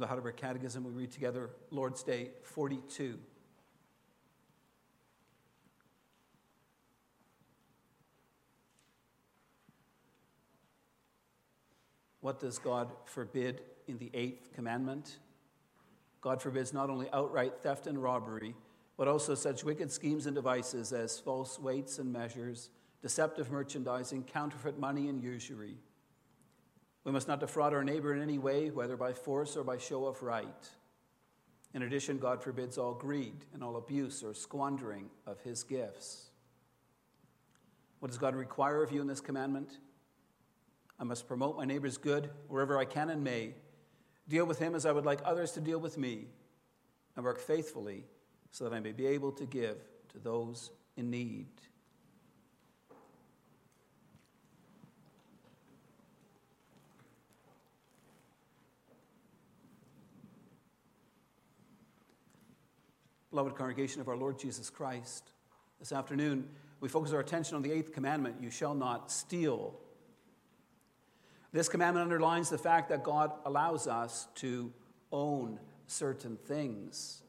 The Heidelberg Catechism, we read together Lord's Day 42. What does God forbid in the eighth commandment? God forbids not only outright theft and robbery, but also such wicked schemes and devices as false weights and measures, deceptive merchandising, counterfeit money, and usury. We must not defraud our neighbor in any way, whether by force or by show of right. In addition, God forbids all greed and all abuse or squandering of his gifts. What does God require of you in this commandment? I must promote my neighbor's good wherever I can and may, deal with him as I would like others to deal with me, and work faithfully so that I may be able to give to those in need. Beloved congregation of our Lord Jesus Christ, this afternoon we focus our attention on the eighth commandment you shall not steal. This commandment underlines the fact that God allows us to own certain things.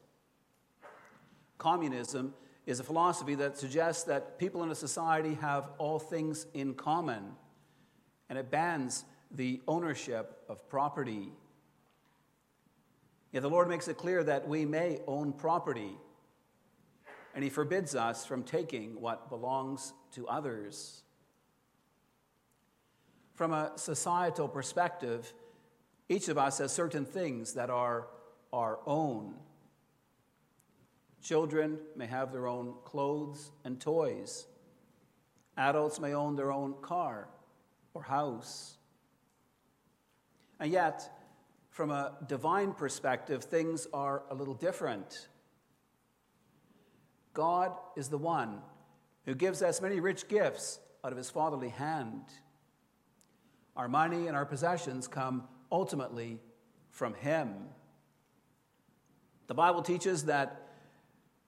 Communism is a philosophy that suggests that people in a society have all things in common, and it bans the ownership of property. Yet the Lord makes it clear that we may own property, and He forbids us from taking what belongs to others. From a societal perspective, each of us has certain things that are our own. Children may have their own clothes and toys. Adults may own their own car or house. And yet, from a divine perspective, things are a little different. God is the one who gives us many rich gifts out of his fatherly hand. Our money and our possessions come ultimately from Him. The Bible teaches that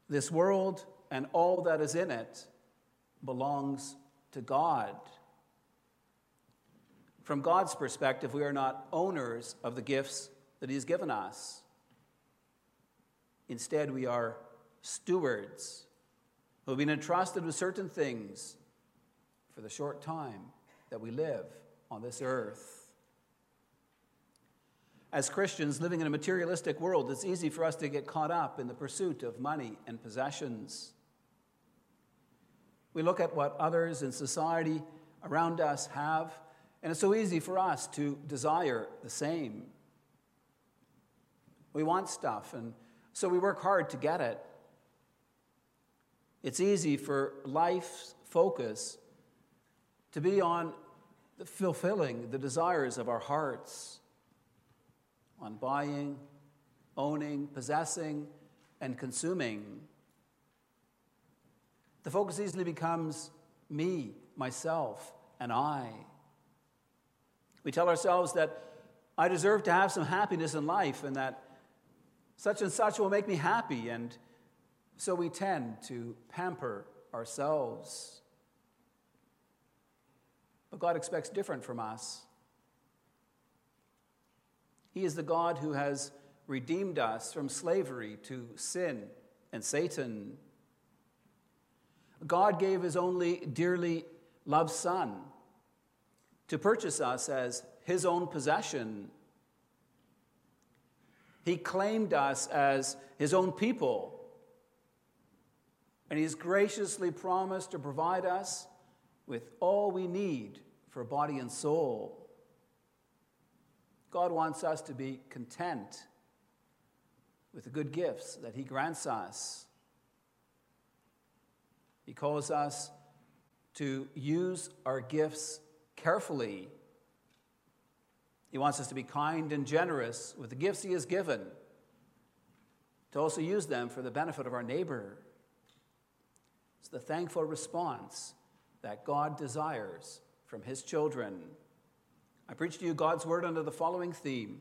this world and all that is in it belongs to God. From God's perspective, we are not owners of the gifts that He has given us. Instead, we are stewards who have been entrusted with certain things for the short time that we live on this earth. As Christians living in a materialistic world, it's easy for us to get caught up in the pursuit of money and possessions. We look at what others in society around us have, and it's so easy for us to desire the same. We want stuff, and so we work hard to get it. It's easy for life's focus to be on fulfilling the desires of our hearts on buying, owning, possessing, and consuming. The focus easily becomes me, myself, and I. We tell ourselves that I deserve to have some happiness in life and that such and such will make me happy, and so we tend to pamper ourselves. But God expects different from us. He is the God who has redeemed us from slavery to sin and Satan. God gave his only dearly loved Son to purchase us as his own possession. He claimed us as his own people, and he's graciously promised to provide us with all we need for body and soul. God wants us to be content with the good gifts that He grants us. He calls us to use our gifts carefully. He wants us to be kind and generous with the gifts He has given, to also use them for the benefit of our neighbor. It's the thankful response that God desires from his children. I preach to you God's word under the following theme.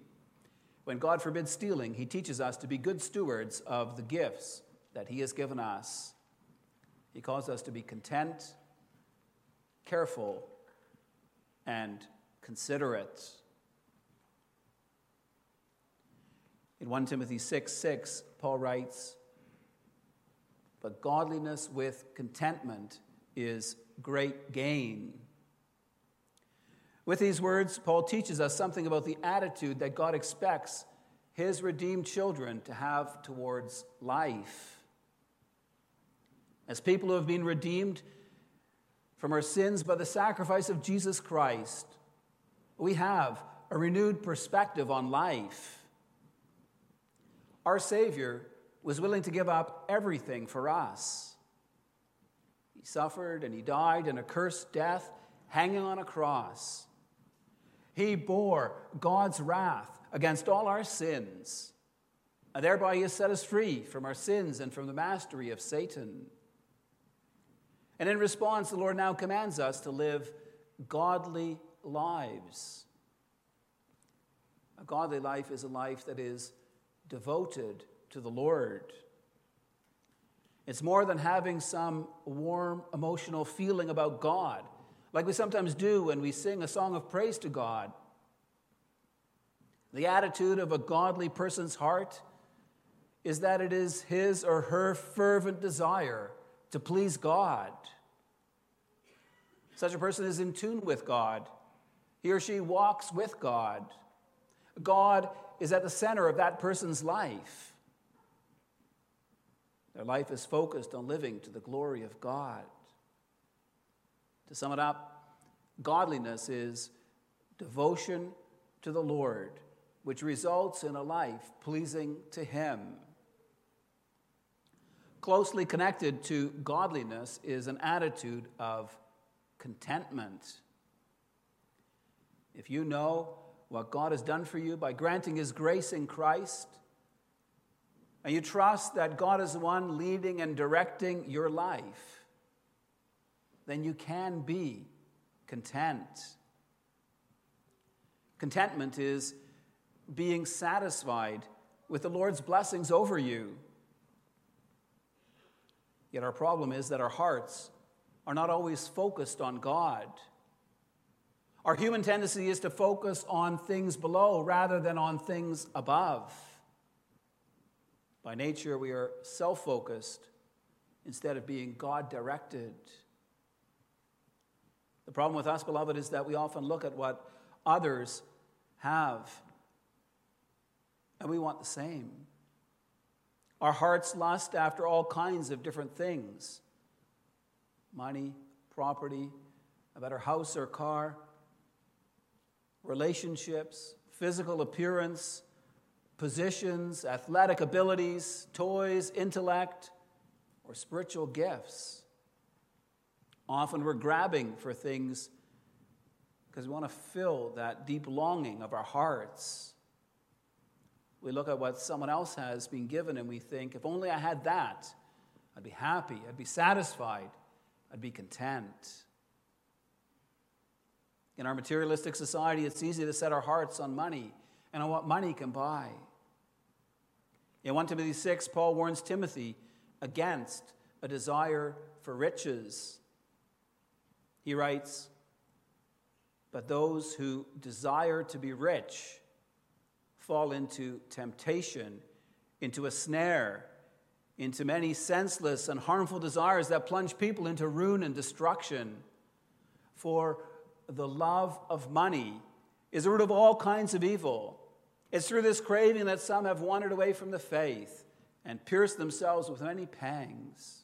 When God forbids stealing, he teaches us to be good stewards of the gifts that he has given us. He calls us to be content, careful, and considerate. In 1 Timothy 6 6, Paul writes, But godliness with contentment is great gain. With these words, Paul teaches us something about the attitude that God expects his redeemed children to have towards life. As people who have been redeemed from our sins by the sacrifice of Jesus Christ, we have a renewed perspective on life. Our Savior was willing to give up everything for us. He suffered and he died an accursed death hanging on a cross. He bore God's wrath against all our sins, and thereby He has set us free from our sins and from the mastery of Satan. And in response, the Lord now commands us to live godly lives. A godly life is a life that is devoted to the Lord. It's more than having some warm emotional feeling about God like we sometimes do when we sing a song of praise to God. The attitude of a godly person's heart is that it is his or her fervent desire to please God. Such a person is in tune with God. He or she walks with God. God is at the center of that person's life. Their life is focused on living to the glory of God. To sum it up, godliness is devotion to the Lord, which results in a life pleasing to Him. Closely connected to godliness is an attitude of contentment. If you know what God has done for you by granting His grace in Christ, and you trust that God is the one leading and directing your life, then you can be content. Contentment is being satisfied with the Lord's blessings over you. Yet our problem is that our hearts are not always focused on God. Our human tendency is to focus on things below rather than on things above. By nature, we are self focused instead of being God directed. The problem with us, beloved, is that we often look at what others have and we want the same. Our hearts lust after all kinds of different things money, property, a better house or car, relationships, physical appearance, positions, athletic abilities, toys, intellect, or spiritual gifts. Often we're grabbing for things because we want to fill that deep longing of our hearts. We look at what someone else has been given and we think, if only I had that, I'd be happy, I'd be satisfied, I'd be content. In our materialistic society, it's easy to set our hearts on money and on what money can buy. In 1 Timothy 6, Paul warns Timothy against a desire for riches. He writes, But those who desire to be rich fall into temptation, into a snare, into many senseless and harmful desires that plunge people into ruin and destruction. For the love of money is the root of all kinds of evil. It's through this craving that some have wandered away from the faith and pierced themselves with many pangs.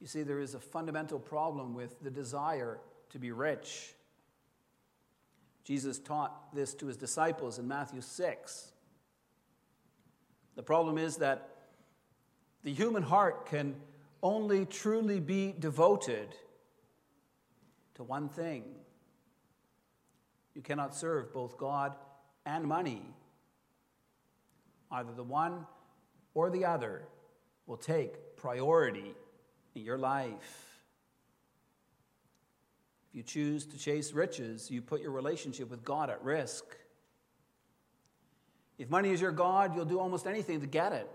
You see, there is a fundamental problem with the desire to be rich. Jesus taught this to his disciples in Matthew 6. The problem is that the human heart can only truly be devoted to one thing. You cannot serve both God and money. Either the one or the other will take priority in your life. If you choose to chase riches, you put your relationship with God at risk. If money is your God, you'll do almost anything to get it,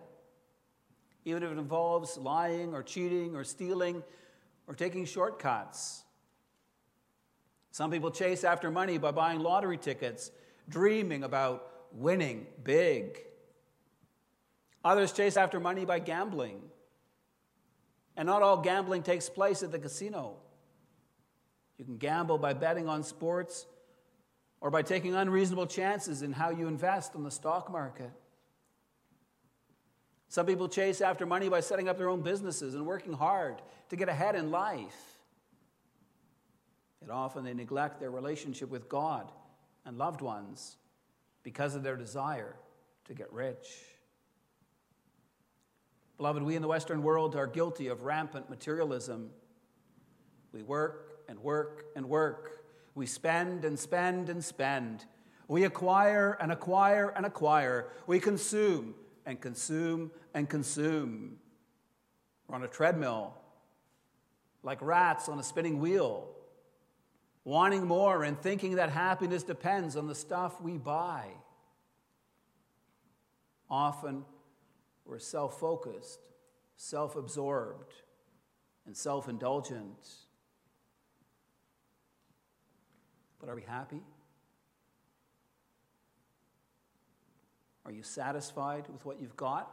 even if it involves lying or cheating or stealing or taking shortcuts. Some people chase after money by buying lottery tickets, dreaming about winning big. Others chase after money by gambling. And not all gambling takes place at the casino. You can gamble by betting on sports or by taking unreasonable chances in how you invest in the stock market. Some people chase after money by setting up their own businesses and working hard to get ahead in life. Yet often they neglect their relationship with God and loved ones because of their desire to get rich. Beloved, we in the Western world are guilty of rampant materialism. We work and work and work. We spend and spend and spend. We acquire and acquire and acquire. We consume and consume and consume. We're on a treadmill, like rats on a spinning wheel, wanting more and thinking that happiness depends on the stuff we buy. Often, we're self focused, self absorbed, and self indulgent. But are we happy? Are you satisfied with what you've got?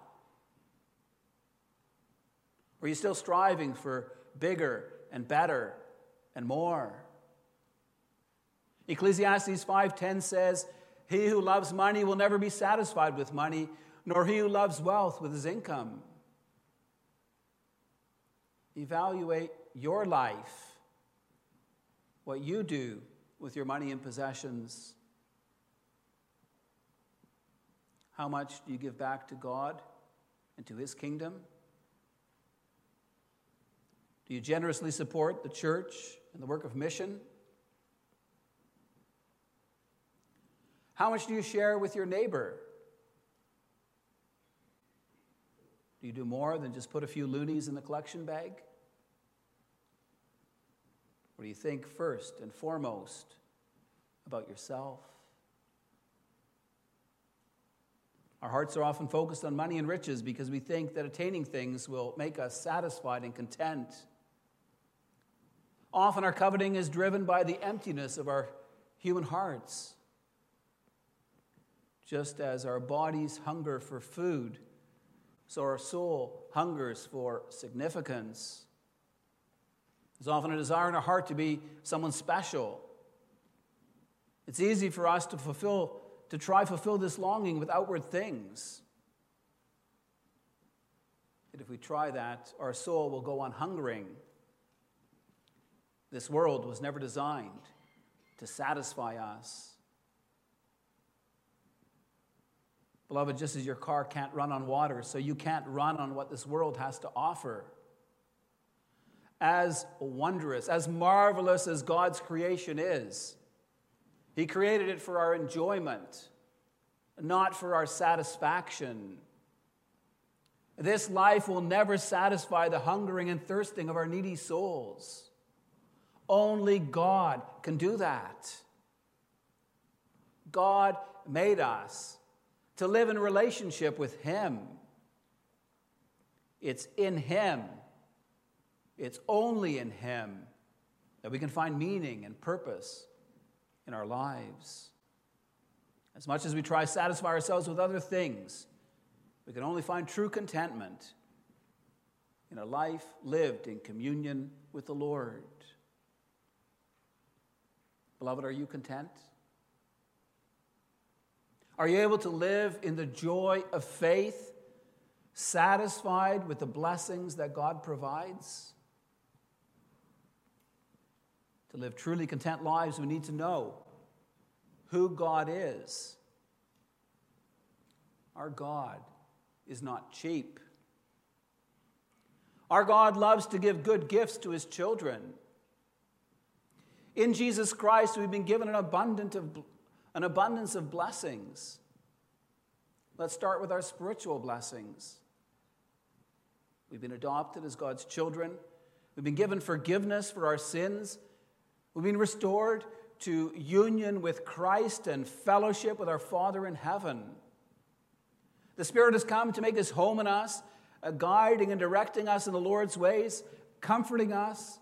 Are you still striving for bigger and better and more? Ecclesiastes 5:10 says, "He who loves money will never be satisfied with money, nor he who loves wealth with his income." Evaluate your life, what you do with your money and possessions. How much do you give back to God and to his kingdom? Do you generously support the church and the work of mission? How much do you share with your neighbor? Do you do more than just put a few loonies in the collection bag? Or do you think first and foremost about yourself? Our hearts are often focused on money and riches because we think that attaining things will make us satisfied and content. Often our coveting is driven by the emptiness of our human hearts. Just as our bodies hunger for food, so our soul hungers for significance. There's often a desire in our heart to be someone special. It's easy for us to fulfill, to try fulfill this longing with outward things. Yet if we try that, our soul will go on hungering this world was never designed to satisfy us. Beloved, just as your car can't run on water, so you can't run on what this world has to offer. As wondrous, as marvelous as God's creation is, He created it for our enjoyment, not for our satisfaction. This life will never satisfy the hungering and thirsting of our needy souls. Only God can do that. God made us to live in relationship with Him. It's in Him, it's only in Him that we can find meaning and purpose in our lives. As much as we try to satisfy ourselves with other things, we can only find true contentment in a life lived in communion with the Lord. Beloved, are you content? Are you able to live in the joy of faith, satisfied with the blessings that God provides? To live truly content lives, we need to know who God is. Our God is not cheap. Our God loves to give good gifts to his children. In Jesus Christ, we've been given an, abundant of, an abundance of blessings. Let's start with our spiritual blessings. We've been adopted as God's children. We've been given forgiveness for our sins. We've been restored to union with Christ and fellowship with our Father in heaven. The Spirit has come to make his home in us, uh, guiding and directing us in the Lord's ways, comforting us,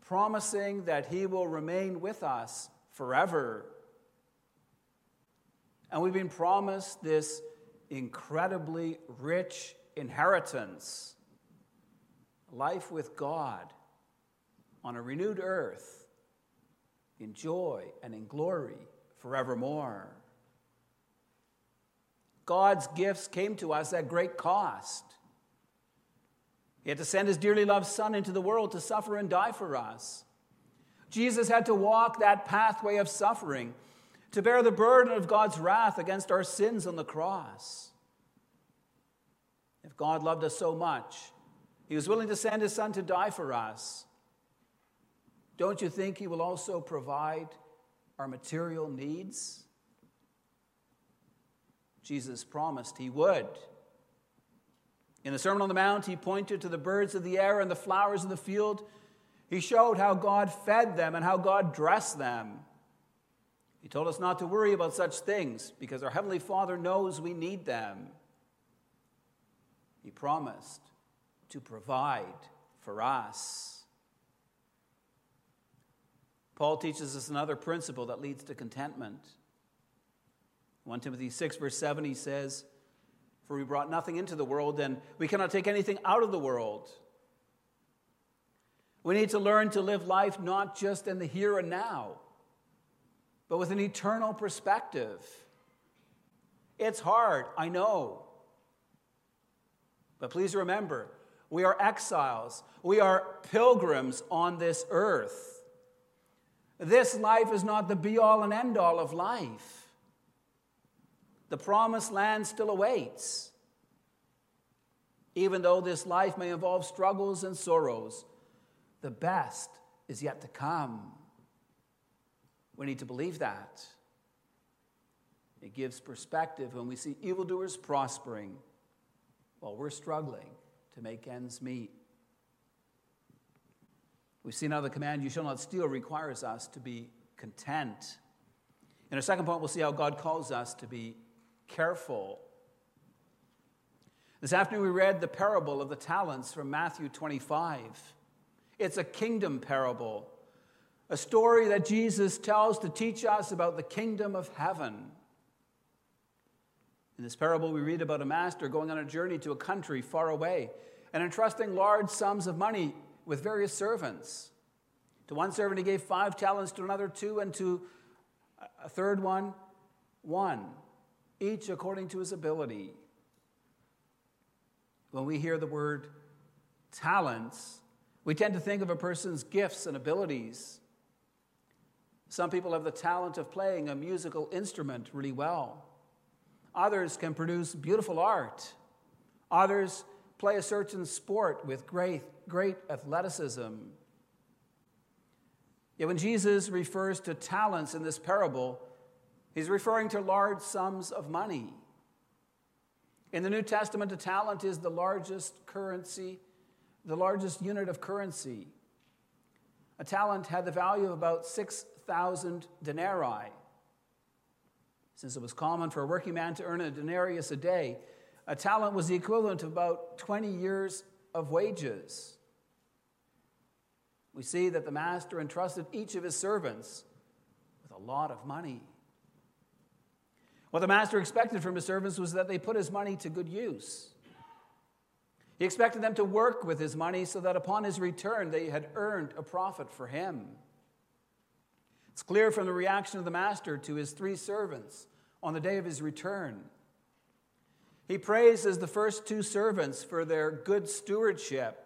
promising that he will remain with us forever. And we've been promised this incredibly rich inheritance life with God on a renewed earth in joy and in glory forevermore. God's gifts came to us at great cost. He had to send his dearly loved Son into the world to suffer and die for us. Jesus had to walk that pathway of suffering to bear the burden of God's wrath against our sins on the cross. If God loved us so much, he was willing to send his Son to die for us. Don't you think he will also provide our material needs? Jesus promised he would. In the Sermon on the Mount, he pointed to the birds of the air and the flowers of the field. He showed how God fed them and how God dressed them. He told us not to worry about such things because our Heavenly Father knows we need them. He promised to provide for us. Paul teaches us another principle that leads to contentment. 1 Timothy 6, verse 7, he says, For we brought nothing into the world, and we cannot take anything out of the world. We need to learn to live life not just in the here and now, but with an eternal perspective. It's hard, I know. But please remember, we are exiles, we are pilgrims on this earth. This life is not the be all and end all of life. The promised land still awaits. Even though this life may involve struggles and sorrows, the best is yet to come. We need to believe that. It gives perspective when we see evildoers prospering while we're struggling to make ends meet. We've seen how the command, you shall not steal, requires us to be content. In our second point, we'll see how God calls us to be careful. This afternoon, we read the parable of the talents from Matthew 25. It's a kingdom parable, a story that Jesus tells to teach us about the kingdom of heaven. In this parable, we read about a master going on a journey to a country far away and entrusting large sums of money with various servants. To one servant, he gave five talents, to another, two, and to a third one, one each according to his ability. When we hear the word talents, we tend to think of a person's gifts and abilities. Some people have the talent of playing a musical instrument really well. Others can produce beautiful art. Others play a certain sport with great, great athleticism. Yet when Jesus refers to talents in this parable, He's referring to large sums of money. In the New Testament, a talent is the largest currency, the largest unit of currency. A talent had the value of about 6,000 denarii. Since it was common for a working man to earn a denarius a day, a talent was the equivalent of about 20 years of wages. We see that the master entrusted each of his servants with a lot of money. What the master expected from his servants was that they put his money to good use. He expected them to work with his money so that upon his return they had earned a profit for him. It's clear from the reaction of the master to his three servants on the day of his return. He praises the first two servants for their good stewardship.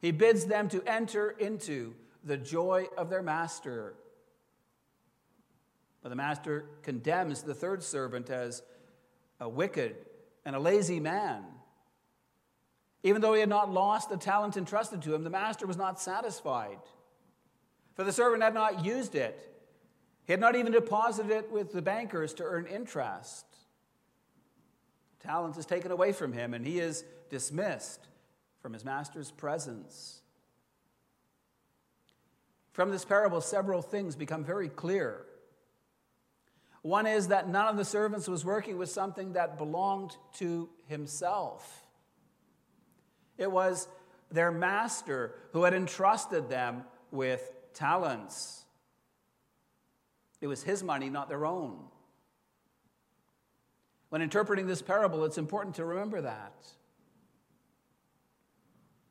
He bids them to enter into the joy of their master. But the master condemns the third servant as a wicked and a lazy man. Even though he had not lost the talent entrusted to him, the master was not satisfied. For the servant had not used it, he had not even deposited it with the bankers to earn interest. Talent is taken away from him, and he is dismissed from his master's presence. From this parable, several things become very clear. One is that none of the servants was working with something that belonged to himself. It was their master who had entrusted them with talents. It was his money, not their own. When interpreting this parable, it's important to remember that.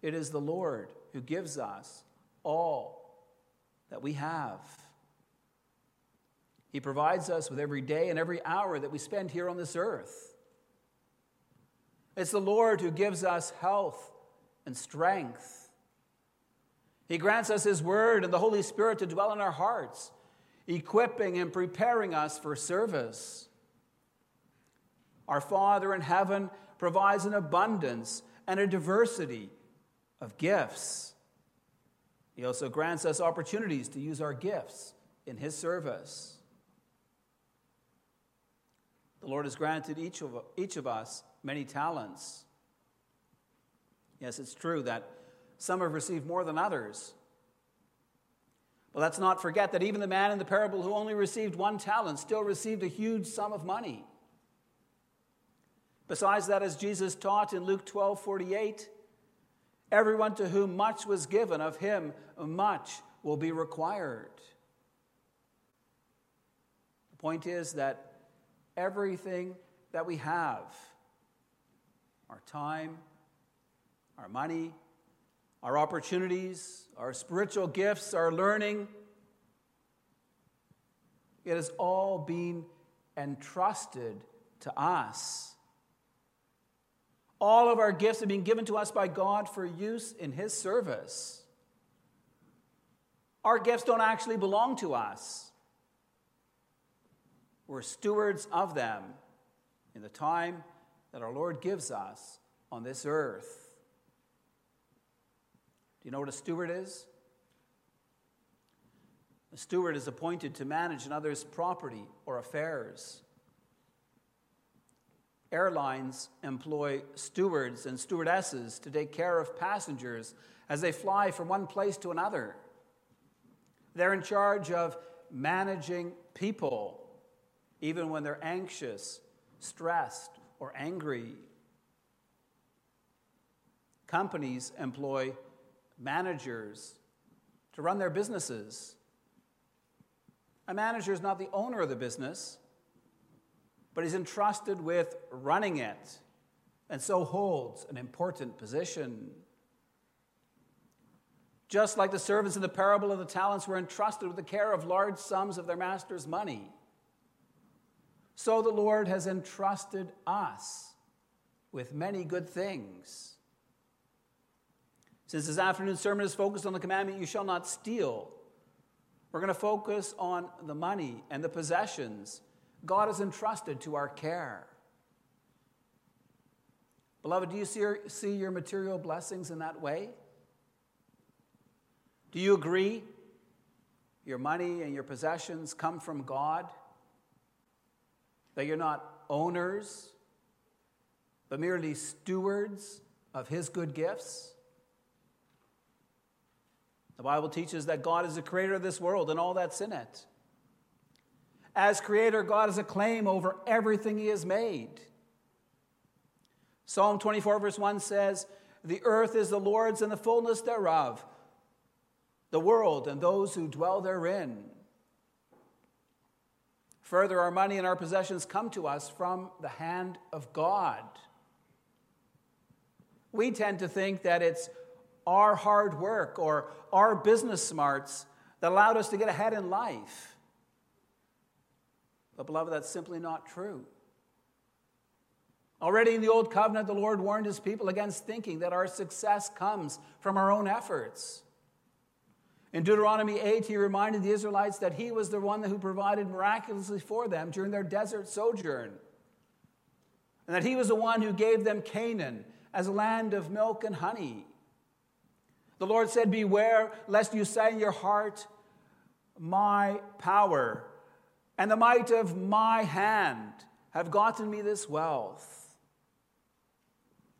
It is the Lord who gives us all that we have. He provides us with every day and every hour that we spend here on this earth. It's the Lord who gives us health and strength. He grants us His Word and the Holy Spirit to dwell in our hearts, equipping and preparing us for service. Our Father in heaven provides an abundance and a diversity of gifts. He also grants us opportunities to use our gifts in His service. The Lord has granted each of, each of us many talents. Yes, it's true that some have received more than others. But let's not forget that even the man in the parable who only received one talent still received a huge sum of money. Besides that, as Jesus taught in Luke 12 48, everyone to whom much was given, of him much will be required. The point is that everything that we have, our time, our money, our opportunities, our spiritual gifts, our learning, it has all been entrusted to us. All of our gifts have been given to us by God for use in His service. Our gifts don't actually belong to us. We're stewards of them in the time that our Lord gives us on this earth. Do you know what a steward is? A steward is appointed to manage another's property or affairs. Airlines employ stewards and stewardesses to take care of passengers as they fly from one place to another. They're in charge of managing people, even when they're anxious, stressed, or angry. Companies employ managers to run their businesses. A manager is not the owner of the business, but he's entrusted with running it and so holds an important position. Just like the servants in the parable of the talents were entrusted with the care of large sums of their master's money, so the Lord has entrusted us with many good things. Since this afternoon's sermon is focused on the commandment, you shall not steal, we're going to focus on the money and the possessions God has entrusted to our care. Beloved, do you see your, see your material blessings in that way? Do you agree your money and your possessions come from God? That you're not owners, but merely stewards of His good gifts? The Bible teaches that God is the creator of this world and all that's in it. As creator, God has a claim over everything he has made. Psalm 24, verse 1 says, The earth is the Lord's and the fullness thereof, the world and those who dwell therein. Further, our money and our possessions come to us from the hand of God. We tend to think that it's our hard work or our business smarts that allowed us to get ahead in life. But, beloved, that's simply not true. Already in the Old Covenant, the Lord warned his people against thinking that our success comes from our own efforts. In Deuteronomy 8, he reminded the Israelites that he was the one who provided miraculously for them during their desert sojourn, and that he was the one who gave them Canaan as a land of milk and honey. The Lord said, Beware lest you say in your heart, My power and the might of my hand have gotten me this wealth.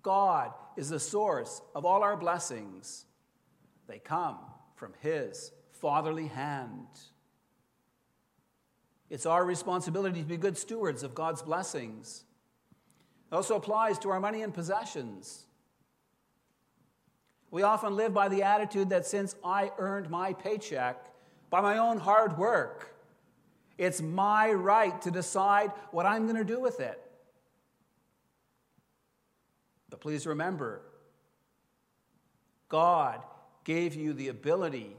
God is the source of all our blessings. They come from His fatherly hand. It's our responsibility to be good stewards of God's blessings. It also applies to our money and possessions. We often live by the attitude that since I earned my paycheck by my own hard work, it's my right to decide what I'm going to do with it. But please remember, God gave you the ability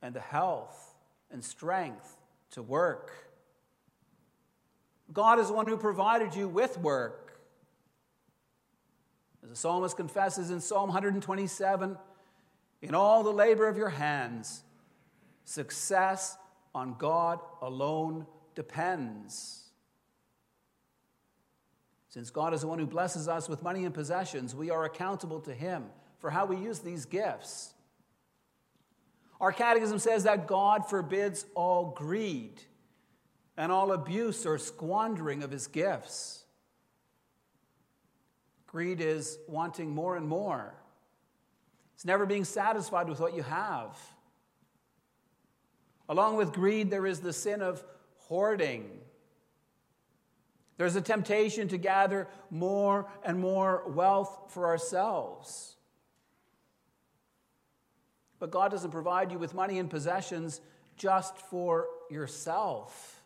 and the health and strength to work. God is the one who provided you with work. As the psalmist confesses in Psalm 127 in all the labor of your hands, success on God alone depends. Since God is the one who blesses us with money and possessions, we are accountable to Him for how we use these gifts. Our catechism says that God forbids all greed and all abuse or squandering of His gifts. Greed is wanting more and more. It's never being satisfied with what you have. Along with greed, there is the sin of hoarding. There's a temptation to gather more and more wealth for ourselves. But God doesn't provide you with money and possessions just for yourself.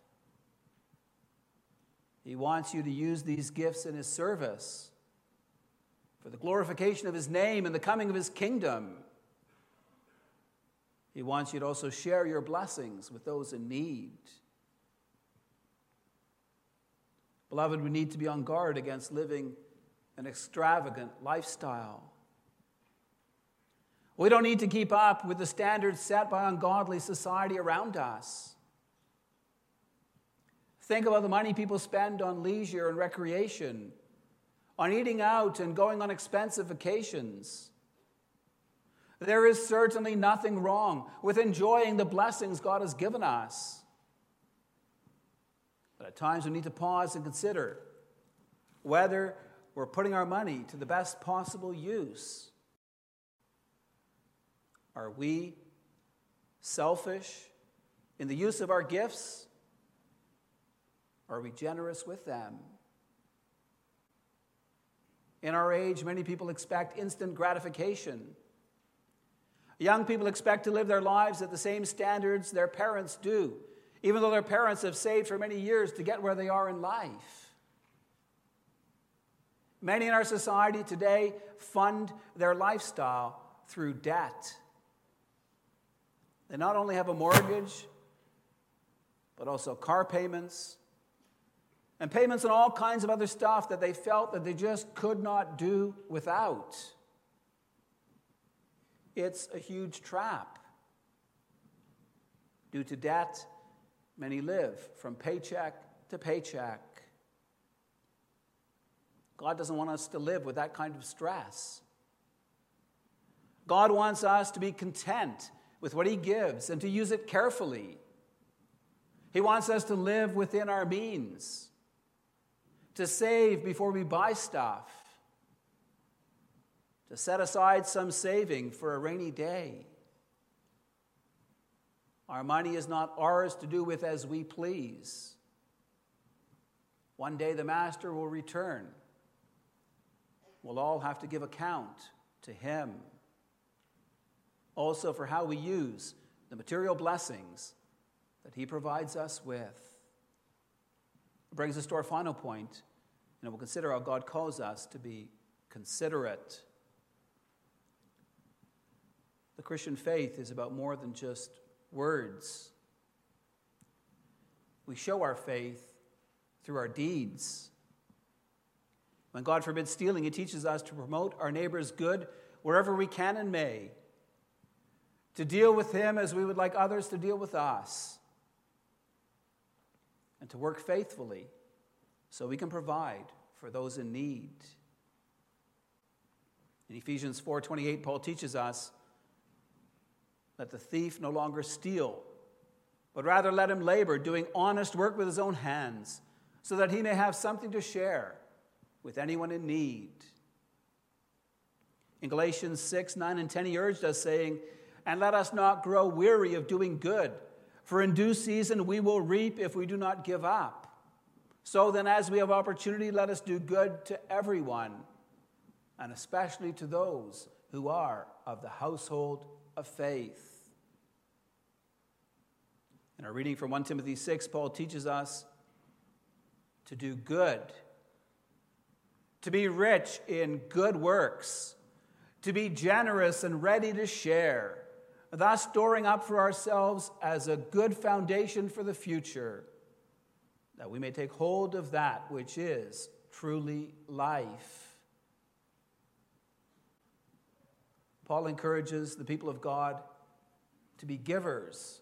He wants you to use these gifts in His service for the glorification of His name and the coming of His kingdom. He wants you to also share your blessings with those in need. Beloved, we need to be on guard against living an extravagant lifestyle. We don't need to keep up with the standards set by ungodly society around us. Think about the money people spend on leisure and recreation, on eating out and going on expensive vacations. There is certainly nothing wrong with enjoying the blessings God has given us. But at times we need to pause and consider whether we're putting our money to the best possible use. Are we selfish in the use of our gifts? Are we generous with them? In our age, many people expect instant gratification. Young people expect to live their lives at the same standards their parents do, even though their parents have saved for many years to get where they are in life. Many in our society today fund their lifestyle through debt. They not only have a mortgage, but also car payments and payments on all kinds of other stuff that they felt that they just could not do without. It's a huge trap. Due to debt, many live from paycheck to paycheck. God doesn't want us to live with that kind of stress. God wants us to be content with what He gives and to use it carefully. He wants us to live within our means, to save before we buy stuff, to set aside some saving for a rainy day. Our money is not ours to do with as we please. One day the Master will return. We'll all have to give account to Him. Also, for how we use the material blessings that He provides us with. It brings us to our final point, and we'll consider how God calls us to be considerate the Christian faith is about more than just words. We show our faith through our deeds. When God forbids stealing, He teaches us to promote our neighbor's good wherever we can and may, to deal with him as we would like others to deal with us, and to work faithfully so we can provide for those in need. In Ephesians 4:28 Paul teaches us let the thief no longer steal, but rather let him labor, doing honest work with his own hands, so that he may have something to share with anyone in need. In Galatians 6, 9, and 10, he urged us, saying, And let us not grow weary of doing good, for in due season we will reap if we do not give up. So then, as we have opportunity, let us do good to everyone, and especially to those who are of the household of faith. In our reading from 1 Timothy 6, Paul teaches us to do good to be rich in good works, to be generous and ready to share, thus storing up for ourselves as a good foundation for the future, that we may take hold of that which is truly life. Paul encourages the people of God to be givers.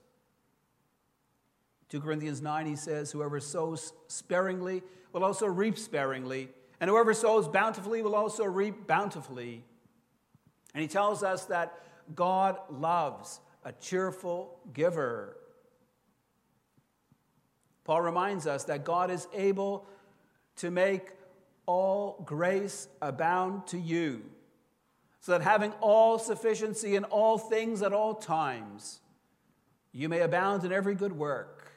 2 Corinthians 9, he says, Whoever sows sparingly will also reap sparingly, and whoever sows bountifully will also reap bountifully. And he tells us that God loves a cheerful giver. Paul reminds us that God is able to make all grace abound to you, so that having all sufficiency in all things at all times, you may abound in every good work.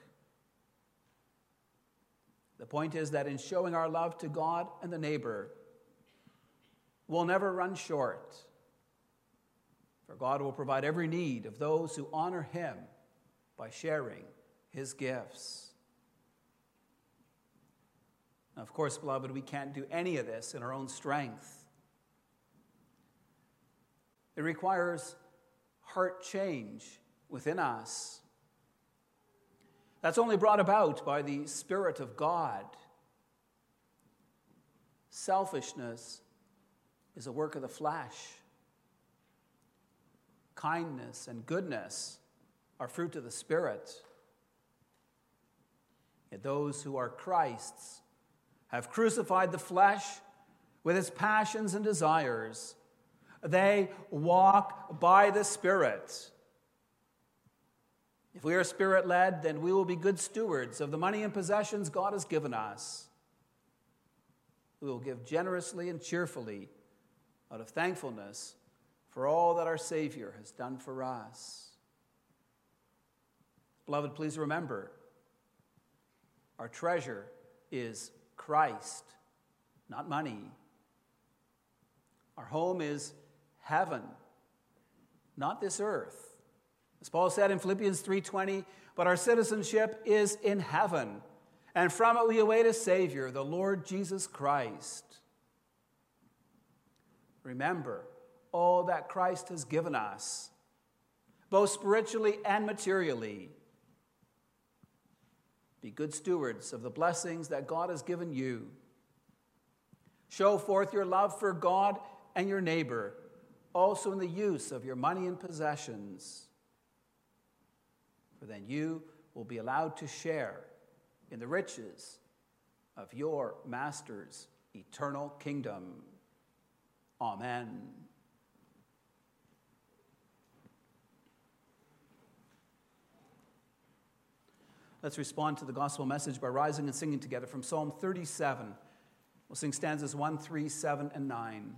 The point is that in showing our love to God and the neighbor, we'll never run short. For God will provide every need of those who honor Him by sharing His gifts. Now, of course, beloved, we can't do any of this in our own strength. It requires heart change within us. That's only brought about by the Spirit of God. Selfishness is a work of the flesh. Kindness and goodness are fruit of the Spirit. Yet those who are Christ's have crucified the flesh with its passions and desires. They walk by the Spirit. If we are spirit led, then we will be good stewards of the money and possessions God has given us. We will give generously and cheerfully out of thankfulness for all that our Savior has done for us. Beloved, please remember our treasure is Christ, not money. Our home is heaven, not this earth. As Paul said in Philippians 3:20, but our citizenship is in heaven, and from it we await a savior, the Lord Jesus Christ. Remember all that Christ has given us, both spiritually and materially. Be good stewards of the blessings that God has given you. Show forth your love for God and your neighbor, also in the use of your money and possessions. For then you will be allowed to share in the riches of your Master's eternal kingdom. Amen. Let's respond to the gospel message by rising and singing together from Psalm 37. We'll sing stanzas 1, 3, 7, and 9.